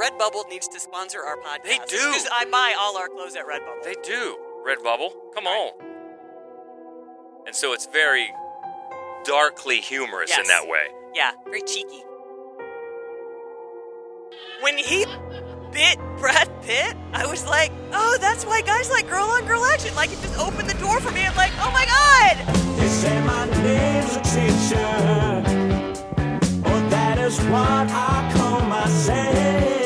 Redbubble needs to sponsor our podcast. They do. Because I buy all our clothes at Redbubble. They do. Redbubble, come on. And so it's very darkly humorous in that way. Yeah, very cheeky. When he bit Brad Pitt, I was like, oh, that's why guys like girl on girl action. Like, it just opened the door for me. I'm like, oh my god! They say my name's a teacher. Oh, that is what I call myself.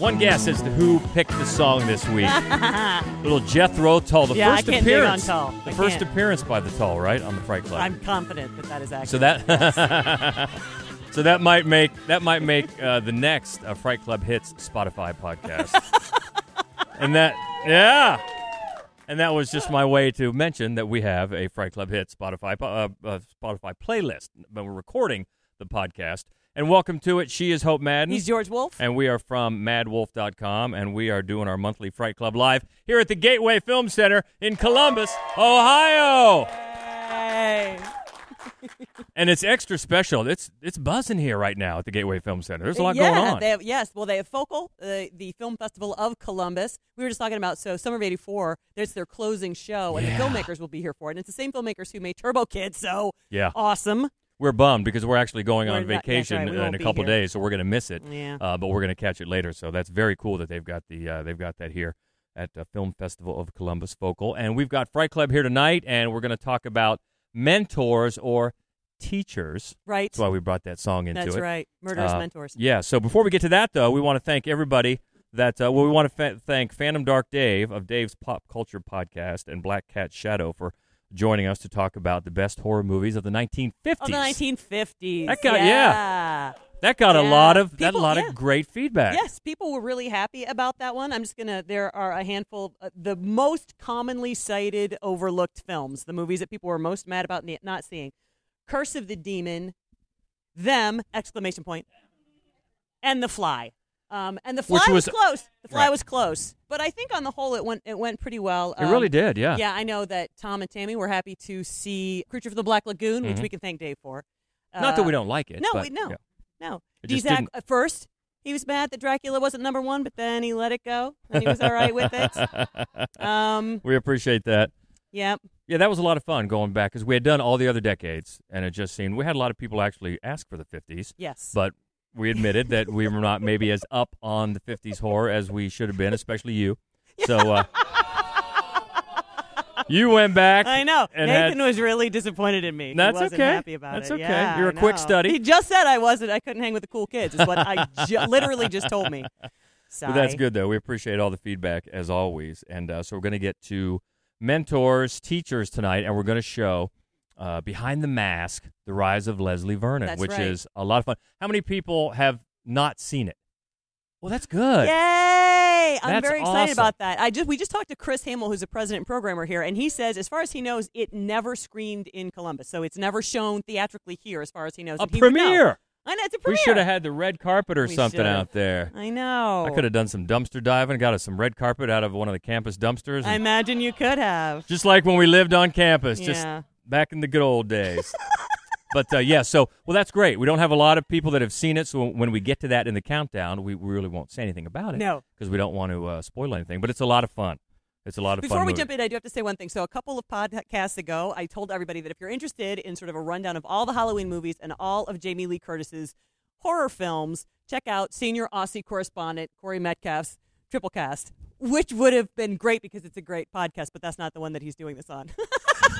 One guess as to who picked the song this week. Little Jethro Tull, the Yeah, I first can't dig appearance. on Tull. The I first can't. appearance by the Tull, right, on the Fright Club. I'm confident that that is accurate. so that So that might make that might make uh, the next uh, Fright Club hits Spotify podcast. and that yeah. And that was just my way to mention that we have a Fright Club hit Spotify uh, uh, Spotify playlist, but we're recording the podcast. And welcome to it. She is Hope Madden. He's George Wolf. And we are from maddwolf.com, and we are doing our monthly Fright Club Live here at the Gateway Film Center in Columbus, Ohio. Hey. And it's extra special. It's it's buzzing here right now at the Gateway Film Center. There's a lot yeah, going on. They have, yes, well, they have Focal, uh, the film festival of Columbus. We were just talking about so Summer of '84. There's their closing show, and Yeah. the filmmakers will be here for it. And it's the same filmmakers who made Turbo Kid. So yeah. awesome. We're bummed because we're actually going We're on not- vacation right, in a couple days, so we're going to miss it. Yeah. Uh, but we're going to catch it later. So that's very cool that they've got the uh, they've got that here at uh, Film Festival of Columbus Focal, and we've got Fright Club here tonight, and we're going to talk about mentors or teachers. Right. That's why we brought that song into That's it. right. Murderous Uh, mentors. Yeah. So before we get to that, though, we want to thank everybody that. Uh, well, we want to fa- thank Phantom Dark Dave of Dave's Pop Culture Podcast and Black Cat Shadow for joining us to talk about the best horror movies of the 1950s. Oh, the 1950s. That got- yeah. that got a lot of that People- lot yeah. of great feedback. Yes, people were really happy about that one. I'm just gonna. There are a handful. Uh, the most commonly cited, overlooked films, the movies that people were most mad about not seeing: Curse of the Demon, Them! Exclamation point, and The Fly. Um, and The Fly Which was, was- close. The Fly right. was close, but I think on the whole, it went it went pretty well. It really Um, did. Yeah. Yeah, I know that Tom and Tammy were happy to see Creature from the Black Lagoon, which Mhm. we can thank Dave for. Not that Uh, we don't like it. no, but, we no, yeah. no. It just Dzak, at first, he was mad that Dracula wasn't number one, but then he let it go, and he was all right with it. Um, we appreciate that. yeah, Yeah, that was a lot of fun going back because we had done all the other decades, and it just seemed we had a lot of people actually ask for the 50s. yes. but we admitted that we were not maybe as up on the 50s horror as we should have been, especially you. So uh, you went back. I know. and Nathan had- was really disappointed in me. That's he wasn't okay. happy about That's it. okay. Yeah, You're a quick study. He just said I wasn't. I couldn't hang with the cool kids. Is what I ju- literally just told me. But that's good, though. We appreciate all the feedback as always. And uh, so we're going to get to mentors, teachers tonight, and we're going to show uh, Behind the Mask The Rise of Leslie Vernon, That's which right. is a lot of fun. How many people have not seen it? Well, that's good. Yay! I'm That's very excited awesome. about that. I just we just talked to Chris Hamill, who's a president programmer here, and he says, as far as he knows, it never screened in Columbus, so it's never shown theatrically here, as far as he knows. A he premiere. I know it's a premiere. We should have had the red carpet or We something should've. out there. I know. I could have done some dumpster diving, got us some red carpet out of one of the campus dumpsters. I imagine you could have. just like when we lived on campus, just Yeah. Back in the good old days. but uh, yeah, so well, that's great. We don't have a lot of people that have seen it, so when we get to that in the countdown, we we really won't say anything about it. No. because we don't want to uh, spoil anything. But it's a lot of fun. It's a lot of Before fun. Before we movie. jump in, I do have to say one thing. So, a couple of podcasts ago, I told everybody that if you're interested in sort of a rundown of all the Halloween movies and all of Jamie Lee Curtis's horror films, check out senior Aussie correspondent Corey Metcalf's Triple Cast, which would have been great because it's a great podcast, but that's not the one that he's doing this on.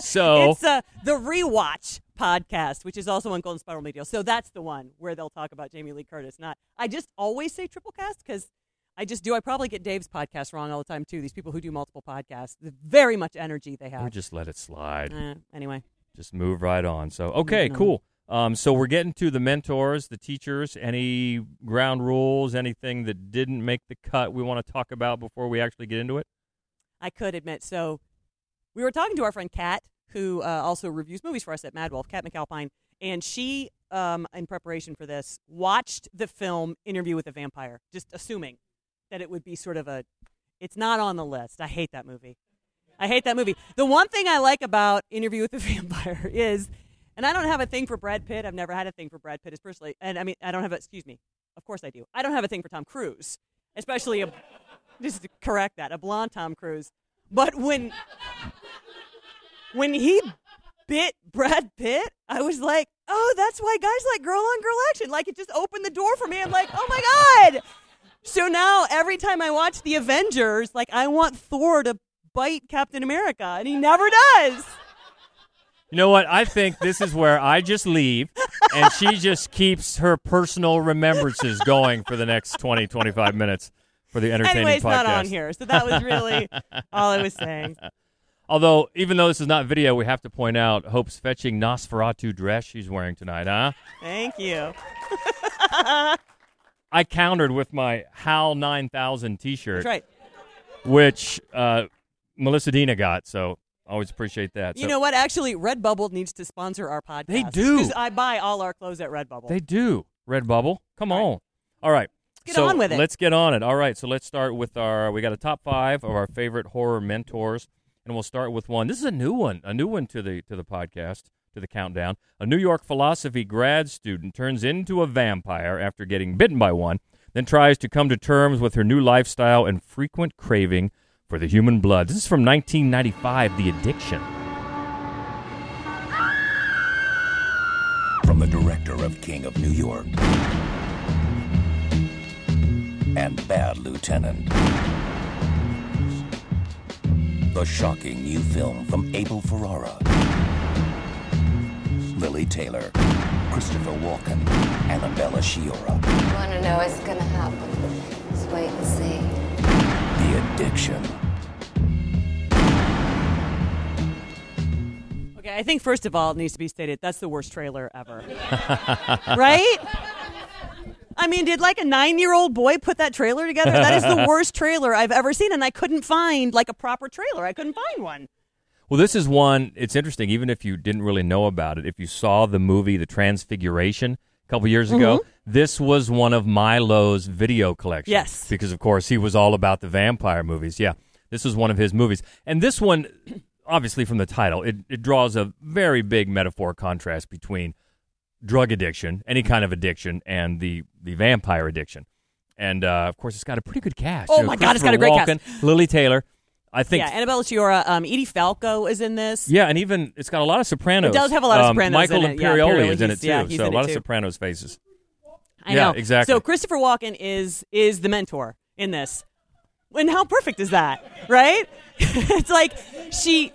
so it's uh, the Rewatch podcast, which is also on Golden Spiral Media. So that's the one where they'll talk about Jamie Lee Curtis. Not, I just always say triple cast because I just do. I probably get Dave's podcast wrong all the time too. These people who do multiple podcasts, the very much energy they have. we just let it slide. Uh, anyway, Just move right on. So okay, Moving on. cool. Um, so we're getting to the mentors, the teachers. Any ground rules? Anything that didn't make the cut? We want to talk about before we actually get into it. I could admit. So we were talking to our friend Kat, who uh, also reviews movies for us at Mad Wolf, Kat McAlpine, and she, um, in preparation for this, watched the film Interview with a Vampire, just assuming that it would be sort of a It's not on the list. I hate that movie. I hate that movie. The one thing I like about Interview with a Vampire is, and I don't have a thing for Brad Pitt. I've never had a thing for Brad Pitt, personally. And I mean, I don't have a, excuse me. Of course I do. I don't have a thing for Tom Cruise, especially a, just to correct that, a blonde Tom Cruise. But when, when he bit Brad Pitt, I was like, oh, that's why guys like girl on girl action. Like it just opened the door for me. I'm like, oh my God. So now every time I watch the Avengers, like I want Thor to bite Captain America, and he never does. You know what? I think this is where I just leave and she just keeps her personal remembrances going for the next 20, 25 minutes for the entertaining Anyway, it's podcast. not on here. So that was really all I was saying. Although, even though this is not video, we have to point out Hope's fetching Nosferatu dress she's wearing tonight, huh? Thank you. I countered with my HAL 9000 t shirt, right. which uh, Melissa Dina got. So, always appreciate that. You So- know what? Actually, Redbubble needs to sponsor our podcast. They do. Because I buy all our clothes at Redbubble. They do. Redbubble. Come on. All right. Get so on with it. Let's get on it. All right. So let's start with our. We got a top five of our favorite horror mentors, and we'll start with one. This is a new one. A new one to the to the podcast to the countdown. A New York philosophy grad student turns into a vampire after getting bitten by one, then tries to come to terms with her new lifestyle and frequent craving for the human blood. This is from 1995. The Addiction. from the director of King of New York and Bad Lieutenant. The shocking new film from Abel Ferrara, Lili Taylor, Christopher Walken, Annabella Sciorra. You want to know what's going to happen? Just wait and see. The Addiction. Okay, I think first of all, it needs to be stated that's the worst trailer ever. right? I mean, did like a nine year old boy put that trailer together? That is the worst trailer I've ever seen, and I couldn't find like a proper trailer. I couldn't find one. Well, this is one. It's interesting, even if you didn't really know about it. If you saw the movie The Transfiguration a couple years ago, mm-hmm. this was one of Milo's video collections. Yes. because of course he was all about the vampire movies. Yeah, this was one of his movies, and this one, obviously from the title, it, it draws a very big metaphor contrast between drug addiction, any kind of addiction, and the the vampire addiction. And uh, of course, it's got a pretty good cast. Oh You know, my God, it's got a Christopher great Walken, Lili Taylor. I think yeah, Annabella Sciorra, um, Edie Falco is in this. yeah, and even it's got a lot of Sopranos. It does have a lot of Um, Sopranos Michael in it. Yeah, Imperioli Imperioli, is in it too, yeah, so a lot of. Sopranos faces. I Yeah, know. exactly. So Christopher Walken is is the mentor in this. And how perfect is that, right? it's like she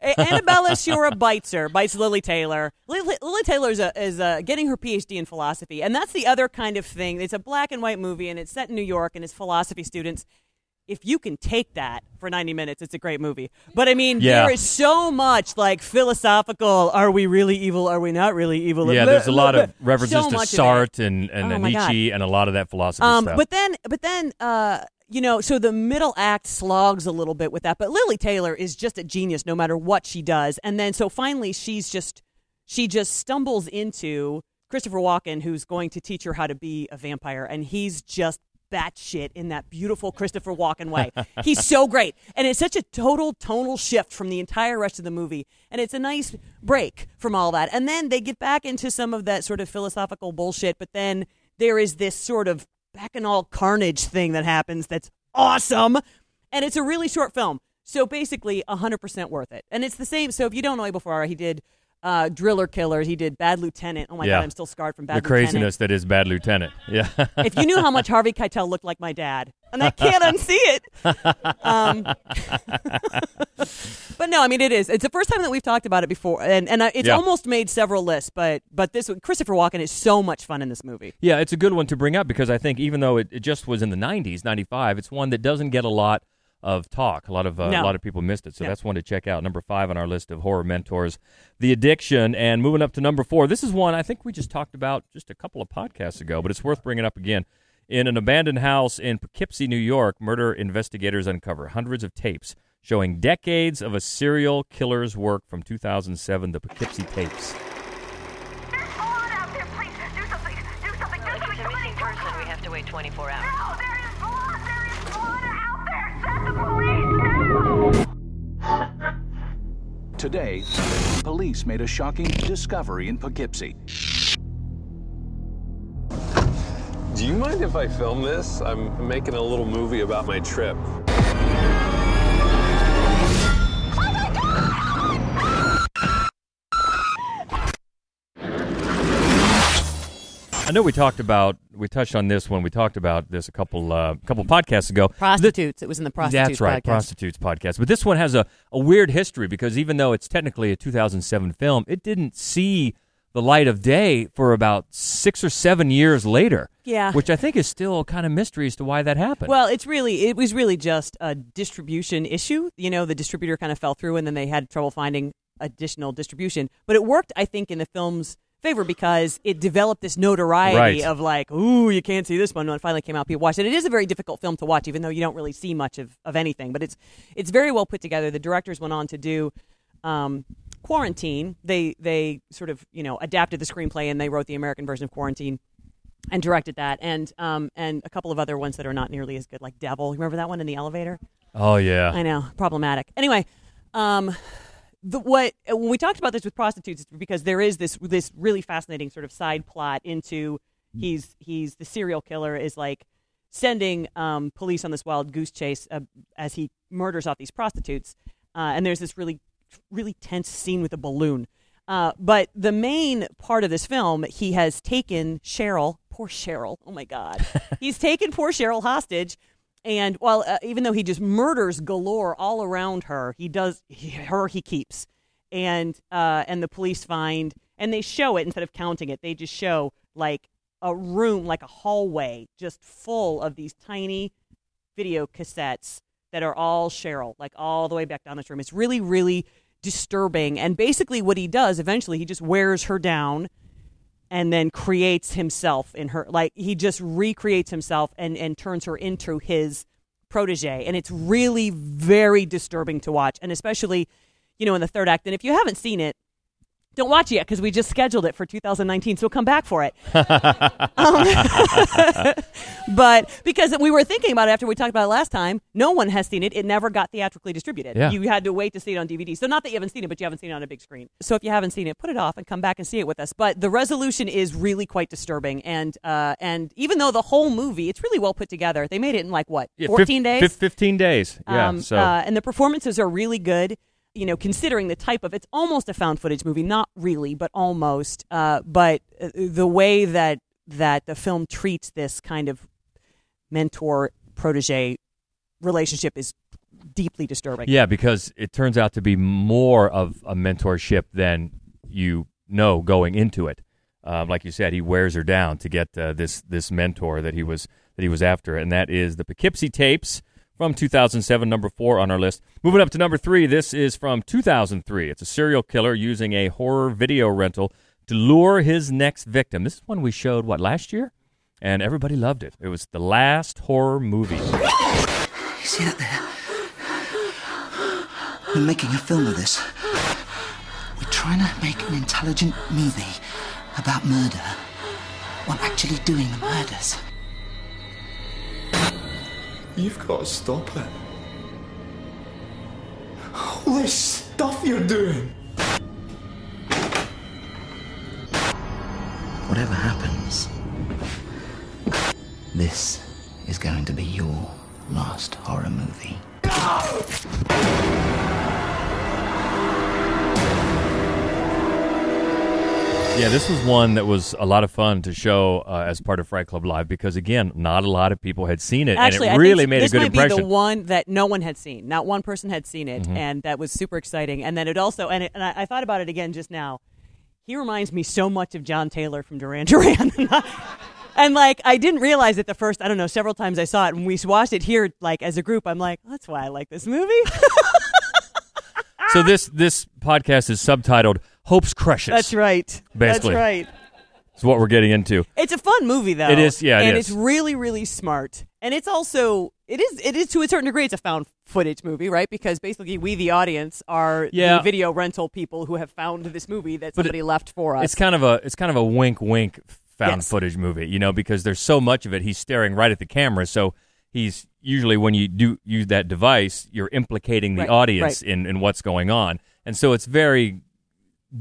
Annabella bites her, bites Lili Taylor. Lily, Lili Taylor is, a, is a, getting her PhD in philosophy, and that's the other kind of thing. It's a black and white movie, and it's set in New York, and it's philosophy students. If you can take that for 90 minutes, it's a great movie. But I mean, Yeah. there is so much like philosophical. Are we really evil? Are we not really evil? Yeah, there's a lot of references So to much of it. Sartre and, and Oh. Nietzsche and a lot of that philosophy Um, stuff. but then, but then, uh, you know, so the middle act slogs a little bit with that. But Lili Taylor is just a genius, no matter what she does. And then, so finally, she's just she just stumbles into Christopher Walken, who's going to teach her how to be a vampire, and he's just batshit in that beautiful Christopher Walken way. he's so great, and it's such a total tonal shift from the entire rest of the movie, and it's a nice break from all that. And then they get back into some of that sort of philosophical bullshit, but then there is this sort of bacchanal carnage thing that happens that's awesome, and it's a really short film. So basically, 100% worth it. And it's the same. So if you don't know Abel Ferrara, he did uh, Driller Killers, he did Bad Lieutenant. Oh my Yeah. God, I'm still scarred from Bad the Lieutenant craziness that is Bad Lieutenant. Yeah. if you knew how much Harvey Keitel looked like my dad, and I can't unsee it. Um, but no, I mean it is. It's the first time that we've talked about it before, and and it's Yeah. almost made several lists. But but this Christopher Walken is so much fun in this movie. Yeah, it's a good one to bring up because I think even though it, it just was in the 90s, 95, it's one that doesn't get a lot of talk. A lot of uh, No. a lot of people missed it, so No. that's one to check out. Number five on our list of horror mentors, The Addiction, and moving up to number four. This is one I think we just talked about just a couple of podcasts ago, but it's worth bringing up again. In an abandoned house in Poughkeepsie, New York, murder investigators uncover hundreds of tapes showing decades of a serial killer's work from 2007, the Poughkeepsie tapes. There's blood out there, please. Do something. Do something. No, do something. Somebody person, talk. we have to wait 24 hours. No, there is blood. There is blood out there. Send the police now. Today, police made a shocking discovery in Poughkeepsie. Do you mind if I film this? I'm making a little movie about my trip. I know we talked about we touched on this when we talked about this a couple uh, couple podcasts ago. Prostitutes. it was in the prostitutes. That's right, podcast. prostitutes podcast. But this one has a, a weird history because even though it's technically a 2007 film, it didn't see the light of day for about six or seven years later. Yeah. which I think is still kind of mystery as to why that happened. Well, it's really it was really just a distribution issue. You know, the distributor kind of fell through, and then they had trouble finding additional distribution. But it worked, I think, in the film's favor because it developed this notoriety Right. of like, ooh, you can't see this one. When it finally came out, people watched it. It is a very difficult film to watch, even though you don't really see much of, of anything. But it's it's very well put together. The directors went on to do. Um, Quarantine. They they sort of you know adapted the screenplay and they wrote the American version of Quarantine and directed that, and um, and a couple of other ones that are not nearly as good, like Devil. Remember that one in the elevator? oh yeah, I know, problematic. Anyway, um, the what when we talked about this with prostitutes, it's because there is this this really fascinating sort of side plot into he's he's the serial killer is like sending um, police on this wild goose chase uh, as he murders off these prostitutes, uh, and there's this really really tense scene with a balloon. Uh, but the main part of this film, he has taken Cheryl, poor Cheryl. Oh my God, he's taken poor Cheryl hostage, and while uh, even though he just murders galore all around her, he does he, her he keeps, and uh, and the police find and they show it instead of counting it, they just show like a room, like a hallway, just full of these tiny video cassettes that are all Cheryl, like all the way back down this room. It's really, really disturbing. And basically, what he does eventually, he just wears her down and then creates himself in her. Like he just recreates himself and, and turns her into his protege. And it's really very disturbing to watch. And especially, you know, in the third act. And if you haven't seen it, don't watch it yet because we just scheduled it for 2019, so come back for it. Um, but because we were thinking about it after we talked about it last time, no one has seen it. It never got theatrically distributed. Yeah. You had to wait to see it on DVD. So not that you haven't seen it, but you haven't seen it on a big screen. So if you haven't seen it, put it off and come back and see it with us. But the resolution is really quite disturbing, and uh, and even though the whole movie, it's really well put together. They made it in like what, Yeah, 14 fif- days. fif- Fifteen days. Yeah. Um, so uh, and the performances are really good. You know, considering the type of it's almost a found footage movie, not really, but almost. Uh, but uh, the way that that the film treats this kind of mentor protege relationship is deeply disturbing. yeah, because it turns out to be more of a mentorship than you know going into it. Um, like you said, he wears her down to get uh, this this mentor that he was that he was after, and that is the Poughkeepsie tapes from 2007, number four on our list. Moving up to number three, this is from 2003. It's a serial killer using a horror video rental to lure his next victim. This is one we showed what last year, and everybody loved it. It was the last horror movie. You see that there? We're making a film of this. We're trying to make an intelligent movie about murder while actually doing the murders. You've got to stop it. All this stuff you're doing. Whatever happens, this is going to be your last horror movie. Yeah, this was one that was a lot of fun to show uh, as part of Fright Club Live because, again, not a lot of people had seen it, Actually, and it really made a good impression. this might be the one that no one had seen. Not one person had seen it, Mhm. and that was super exciting. And then it also, and, it, and I, I thought about it again just now. He reminds me so much of John Taylor from Duran Duran. and like, I didn't realize it the first, I don't know, several times I saw it. When we watched it here, like as a group, I'm like, that's why I like this movie. so this this podcast is subtitled "Hope's Crushes." That's right. Basically, That's right. Is what we're getting into. It's a fun movie though. It is, yeah, it and is. it's really, really smart. And it's also it is it is to a certain degree it's a found footage movie, right? Because basically we the audience are Yeah. the video rental people who have found this movie that But it- somebody left for us. It's kind of a it's kind of a wink wink found Yes. footage movie, you know, because there's so much of it. He's staring right at the camera, so he's usually when you do use that device, you're implicating the Right, audience right. in in what's going on, and so it's very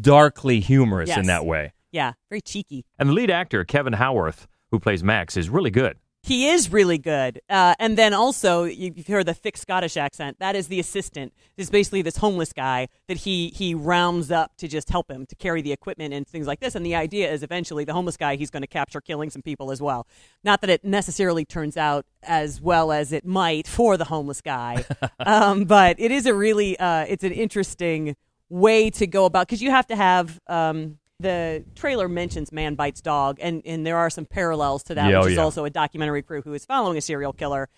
darkly humorous in that way. Yeah, very cheeky. And the lead actor, Kevin Howarth, who plays Max, is really good. He is really good. Uh, and then also, you- you've heard the thick Scottish accent. That is the assistant. Is basically this homeless guy that he he rounds up to just help him to carry the equipment and things like this. And the idea is eventually the homeless guy he's going to capture killing some people as well. Not that it necessarily turns out as well as it might for the homeless guy, um, but it is a really uh, it's an interesting way to go about because you have to have. Um, the trailer mentions man bites dog, and, and there are some parallels to that, Yeah, oh, which is yeah. also a documentary crew who is following a serial killer,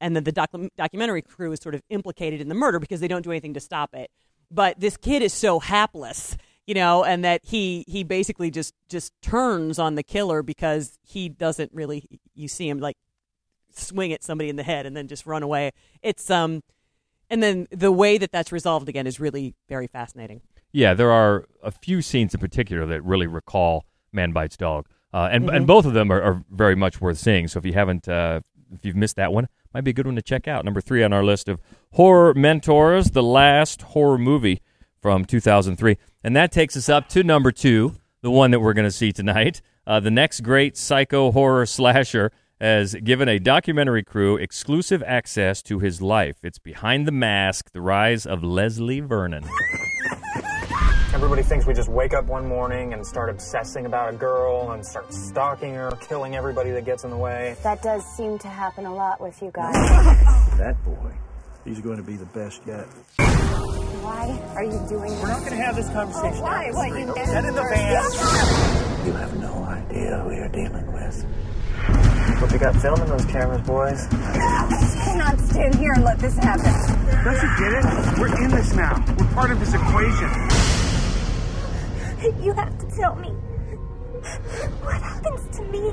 and then the docu- documentary crew is sort of implicated in the murder because they don't do anything to stop it. But this kid is so hapless, you know, and that he he basically just just turns on the killer because he doesn't really. You see him like swing at somebody in the head and then just run away. It's um, and then the way that that's resolved again is really very fascinating. Yeah, there are a few scenes in particular that really recall Man Bites Dog, uh, and Mhm. and both of them are, are very much worth seeing. So if you haven't, uh, if you've missed that one, might be a good one to check out. Number three on our list of horror mentors, the last horror movie from 2003, and that takes us up to number two, the one that we're going to see tonight. Uh, the next great psycho horror slasher has given a documentary crew exclusive access to his life. It's Behind the Mask: The Rise of Leslie Vernon. Everybody thinks we just wake up one morning and start obsessing about a girl and start stalking her, killing everybody that gets in the way. That does seem to happen a lot with you guys. That boy, he's going to be the best yet. Why are you doing this? We're not going to have this conversation. Oh, why? What, you get Get in the first? van. You have no idea who you're dealing with. What you got filming those cameras, boys? I cannot stand here and let this happen. Don't you get it? We're in this now. We're part of this equation. You have to tell me. What happens to me?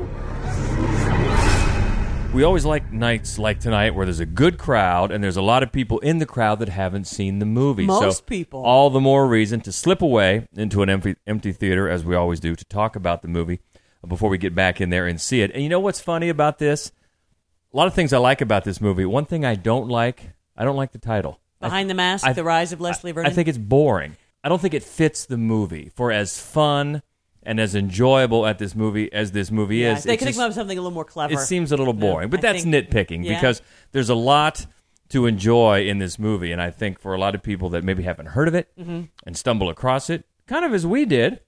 We always like nights like tonight where there's a good crowd and there's a lot of people in the crowd that haven't seen the movie. Most so people. All the more reason to slip away into an empty, empty theater, as we always do, to talk about the movie before we get back in there and see it. And you know what's funny about this? A lot of things I like about this movie. One thing I don't like, I don't like the title. Behind the Mask: I- The Rise of Leslie I- Vernon. I think it's boring. I don't think it fits the movie for as fun and as enjoyable at this movie as this movie yeah, is. they could have come up with something a little more clever. it seems a little boring, but I that's think- nitpicking yeah. because there's a lot to enjoy in this movie, and I think for a lot of people that maybe haven't heard of it Mhm. and stumble across it, kind of as we did,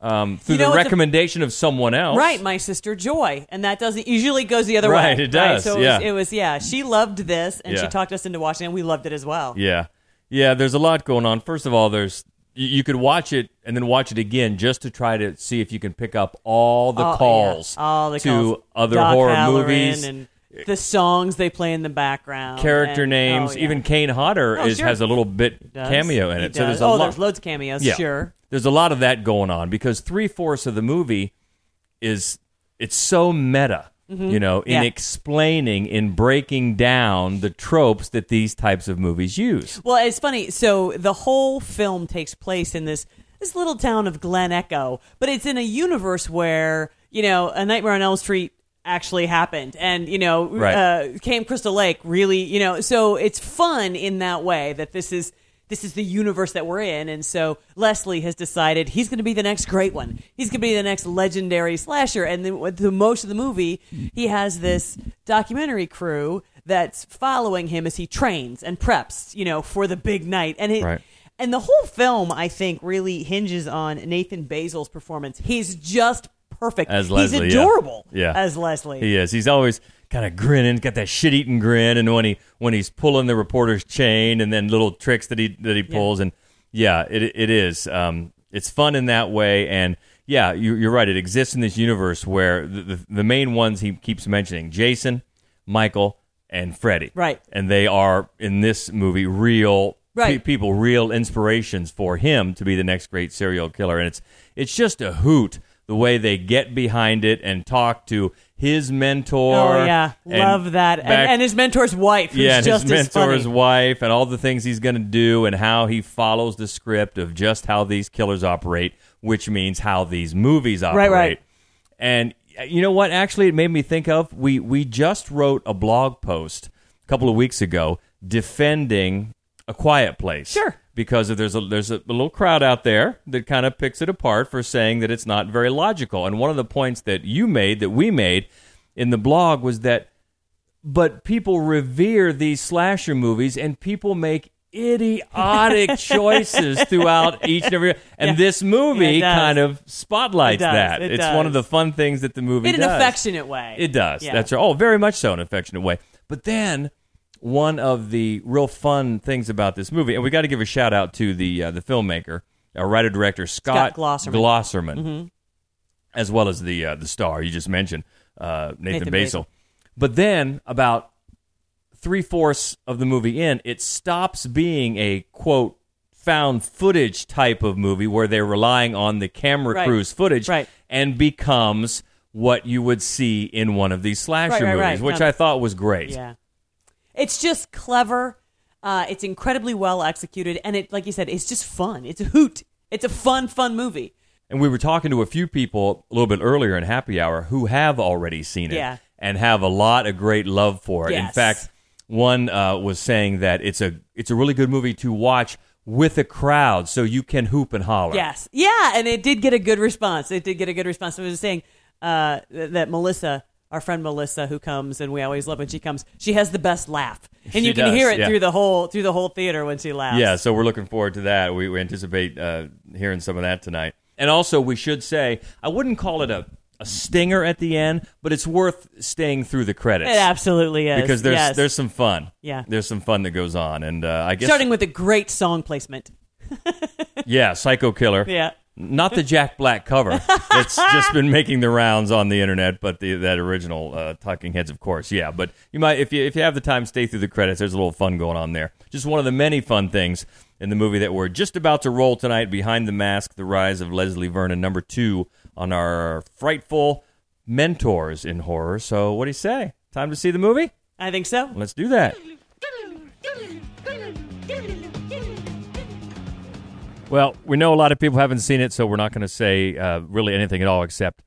um, through You know the recommendation of someone else, Right, my sister Joy, and that doesn't usually goes the other Right, way. it does, So it, yeah. was, it was yeah. She loved this, and she talked us into watching, it, and we loved it as well. Yeah, yeah. There's a lot going on. First of all, there's you, you could watch it and then watch it again just to try to see if you can pick up all the yeah. calls all the to calls. other Doc horror Halloran movies. and the songs they play in the background, Character and- names, oh, yeah. even Kane Hodder Oh, is sure. has a little bit does. cameo in He it. So does. there's a oh, lot. there's loads of cameos. Yeah. Sure. There's a lot of that going on because three fourths of the movie is it's so meta, Mhm. you know, in Yeah. explaining, in breaking down the tropes that these types of movies use. Well, it's funny. So the whole film takes place in this this little town of Glen Echo, but it's in a universe where you know a Nightmare on Elm Street actually happened, and you know Right. uh, Camp Crystal Lake really, you know, so it's fun in that way that this is. This is the universe that we're in, and so Leslie has decided he's going to be the next great one. He's going to be the next legendary slasher. And then with the most of the movie, he has this documentary crew that's following him as he trains and preps, you know, for the big night. And it, Right. and the whole film, I think, really hinges on Nathan Baesel's performance. He's just perfect. As Leslie, he's adorable. Yeah, as Leslie. He is. He's always kind of grinning, got that shit-eating grin, and when he when he's pulling the reporter's chain, and then little tricks that he that he pulls, and yeah, it it is. Um, it's fun in that way, and yeah, you, you're right. It exists in this universe where the, the the main ones he keeps mentioning: Jason, Michael, and Freddy. Right. and they are in this movie real. Right. people real inspirations for him to be the next great serial killer and it's it's just a hoot the way they get behind it and talk to his mentor Oh yeah, and love that, and, back- and his mentor's wife, yeah, and just his mentor's wife, and all the things he's going to do, and how he follows the script of just how these killers operate, which means how these movies operate. right. right. And uh, you know what? Actually, it made me think of we we just wrote a blog post a couple of weeks ago defending a Quiet Place. Sure. Because of, there's a there's a, a little crowd out there that kind of picks it apart for saying that it's not very logical. And one of the points that you made that we made in the blog was that but people revere these slasher movies and people make idiotic choices throughout each and every and Yeah. this movie Yeah, kind of spotlights It does. that It it's one of the fun things that the movie In an affectionate way. it does Yeah. that's right oh very much so in an affectionate way but then one of the real fun things about this movie and we got to give a shout out to the uh, the filmmaker uh, writer director Scott, Scott Glosserman. Glosserman Mhm. as well as the uh, the star you just mentioned, uh, Nathan, Nathan Baesel. Baesel. But then, about three fourths of the movie in, it stops being a quote found footage type of movie where they're relying on the camera Right. crew's footage, Right. and becomes what you would see in one of these slasher Right, movies, which I thought was great. Yeah. It's just clever. Uh, it's incredibly well executed, and it, like you said, it's just fun. It's a hoot. It's a fun, fun movie. And we were talking to a few people a little bit earlier in Happy Hour who have already seen it Yeah. and have a lot of great love for it. In fact, one uh, was saying that it's a it's a really good movie to watch with a crowd, so you can hoop and holler. Yes, yeah, and it did get a good response. It did get a good response. I was saying uh, that Melissa, our friend Melissa, who comes, and we always love when she comes. She has the best laugh, and She you can does, hear it yeah. through the whole through the whole theater when she laughs. Yeah, so we're looking forward to that. We, we anticipate uh, hearing some of that tonight. And also, we should say, I wouldn't call it a, a stinger at the end, but it's worth staying through the credits. It absolutely is because there's yes. there's some fun. Yeah. there's some fun that goes on, and uh, I guess starting with a great song placement. yeah, Psycho Killer. Yeah. Not the Jack Black cover that's just been making the rounds on the internet, but the that original uh, Talking Heads, of course. Yeah, but you might if you if you have the time, stay through the credits. There's a little fun going on there. Just one of the many fun things in the movie that we're just about to roll tonight. Behind the Mask: The Rise of Leslie Vernon, number two on our frightful mentors in horror. So, what do you say? Time to see the movie? I think so. Let's do that. Well, we know a lot of people haven't seen it, so we're not going to say uh, really anything at all except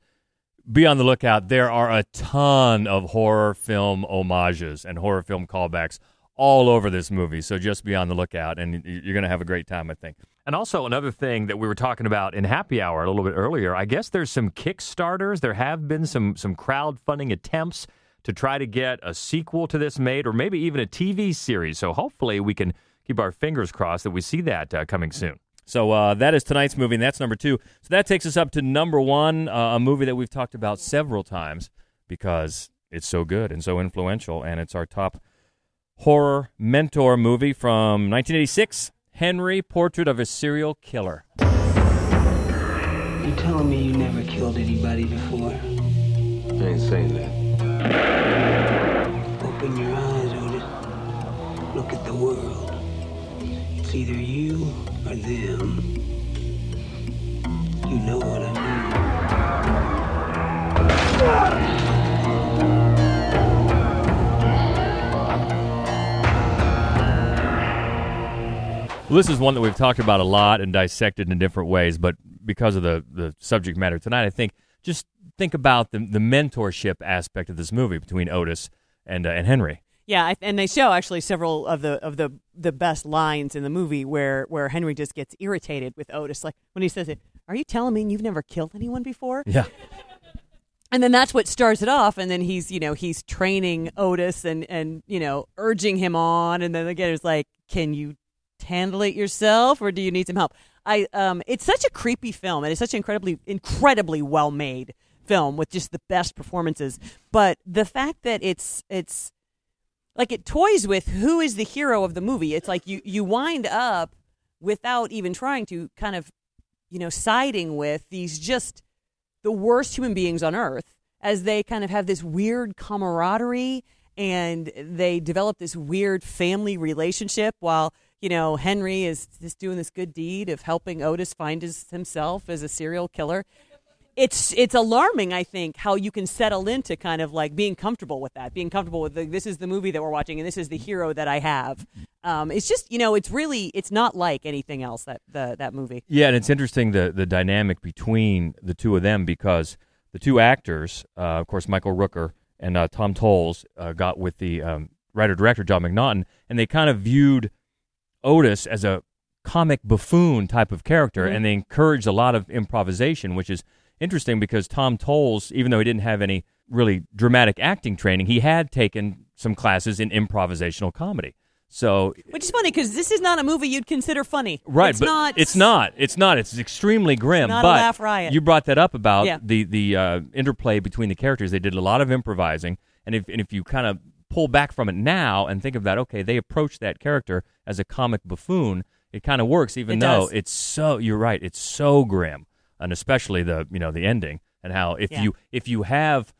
be on the lookout. There are a ton of horror film homages and horror film callbacks all over this movie, so just be on the lookout, and you're going to have a great time, I think. And also another thing that we were talking about in Happy Hour a little bit earlier. I guess there's some Kickstarters. There have been some some crowdfunding attempts to try to get a sequel to this made, or maybe even a TV series. So hopefully we can keep our fingers crossed that we see that uh, coming soon. So uh, that is tonight's movie, and that's number two. So that takes us up to number one, uh, a movie that we've talked about several times because it's so good and so influential, and it's our top horror mentor movie from 1986, Henry: Portrait of a Serial Killer. You're telling me you never killed anybody before? I ain't saying that. Open your eyes, Otis. Look at the world. Either you or them. You know what I mean. Well, this is one that we've talked about a lot and dissected in different ways, but because of the, the subject matter tonight, I think just think about the, the mentorship aspect of this movie between Otis and, uh, and Henry. Yeah, I- and they show actually several of the of the the best lines in the movie where where Henry just gets irritated with Otis, like when he says it. Are you telling me you've never killed anyone before? Yeah. And then that's what starts it off, and then he's you know he's training Otis and and you know urging him on, and then again it's like, can you handle it yourself, or do you need some help? I um, it's such a creepy film, and it's such an incredibly incredibly well made film with just the best performances. But the fact that it's it's like it toys with who is the hero of the movie. It's like you you wind up without even trying to kind of you know siding with these just the worst human beings on earth as they kind of have this weird camaraderie and they develop this weird family relationship while you know Henry is just doing this good deed of helping Otis find his, himself as a serial killer. It's it's alarming, I think, how you can settle into kind of like being comfortable with that, being comfortable with the, this is the movie that we're watching and this is the hero that I have. Um, it's just you know it's really it's not like anything else that the, that movie. Yeah, and it's interesting the the dynamic between the two of them because the two actors, uh, of course, Michael Rooker and uh, Tom Towles, uh, got with the um, writer director John McNaughton, and they kind of viewed Otis as a comic buffoon type of character, Mhm. and they encouraged a lot of improvisation, which is interesting because Tom Towles, even though he didn't have any really dramatic acting training, he had taken some classes in improvisational comedy. So Which is funny because this is not a movie you'd consider funny. Right, It's but not. it's not. It's not. It's extremely grim. not a but laugh riot. you brought that up about Yeah. the the uh, interplay between the characters. They did a lot of improvising, and if and if you kind of pull back from it now and think of that, okay, they approached that character as a comic buffoon. It kind of works, even It though does. it's so. You're right. It's so grim, and especially the you know the ending and how if Yeah. you if you have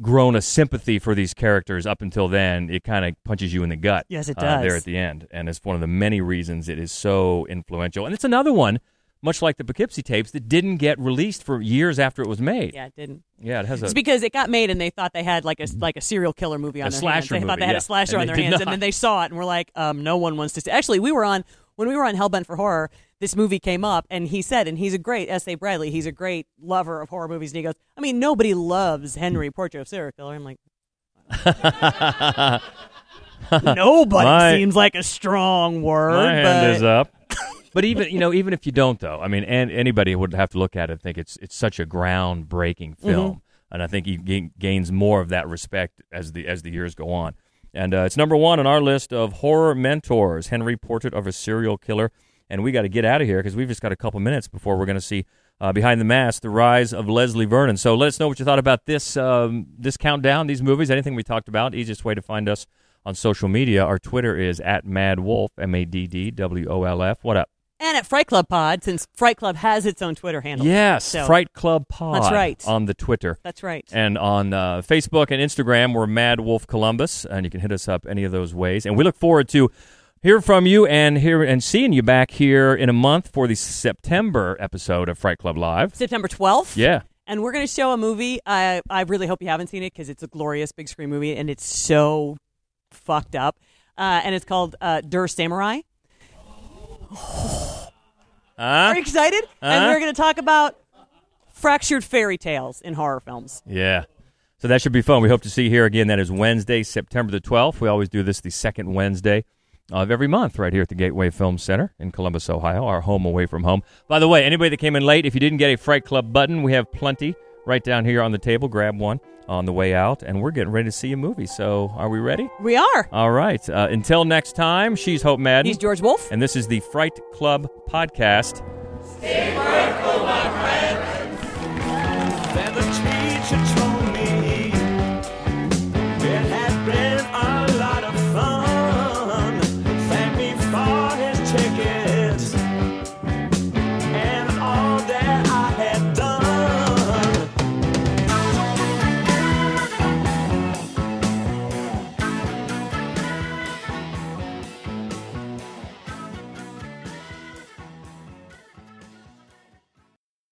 grown a sympathy for these characters up until then, it kind of punches you in the gut. Yes, it uh, there at the end, and it's one of the many reasons it is so influential. And it's another one, much like the Poughkeepsie tapes, that didn't get released for years after it was made. Yeah, it didn't. Yeah, it has a. It's because it got made and they thought they had like a like a serial killer movie on A their hands. slasher They thought they had yeah. a slasher And on their hands, not. and then they saw it and were like, um, "No one wants to." see Actually, we were on when we were on Hellbent for Horror. This movie came up, and he said, and he's a great S.A. Bradley. He's a great lover of horror movies, and he goes, "I mean, nobody loves Henry Portrait of a Serial Killer." I'm like, nobody My- seems like a strong word. My hand but is up. but even you know, even if you don't, though, I mean, and anybody would have to look at it and think it's it's such a groundbreaking Mm-hmm. film, and I think he ga- gains more of that respect as the as the years go on. And uh, it's number one on our list of horror mentors, Henry Portrait of a Serial Killer. And we got to get out of here because we've just got a couple minutes before we're going to see uh, Behind the Mask: The Rise of Leslie Vernon. So let us know what you thought about this um, this countdown, these movies, anything we talked about. Easiest way to find us on social media. Our Twitter is at Mad Wolf, M A D D W O L F. What up? and at Fright Club Pod, since Fright Club has its own Twitter handle. Yes, So- Fright Club Pod. That's right. On the Twitter. That's right. And on uh, Facebook and Instagram, we're Mad Wolf Columbus, and you can hit us up any of those ways. And we look forward to hearing from you and hear and seeing you back here in a month for the September episode of Fright Club Live. September 12th. Yeah. And we're going to show a movie. I I really hope you haven't seen it because it's a glorious big screen movie and it's so fucked up. Uh, and it's called uh, Der Samurai. Are you excited? And we're going to talk about fractured fairy tales in horror films. Yeah. So that should be fun. We hope to see you here again. That is Wednesday, September the 12th. We always do this the second Wednesday of every month right here at the Gateway Film Center in Columbus, Ohio, our home away from home. By the way, anybody that came in late, if you didn't get a Fright Club button, we have plenty right down here on the table. Grab one on the way out, and we're getting ready to see a movie. So are we ready? We are. All right. Uh, until next time, she's Hope Madden. He's George Wolf. And this is the Fright Club Podcast. Stay frightful, my friend.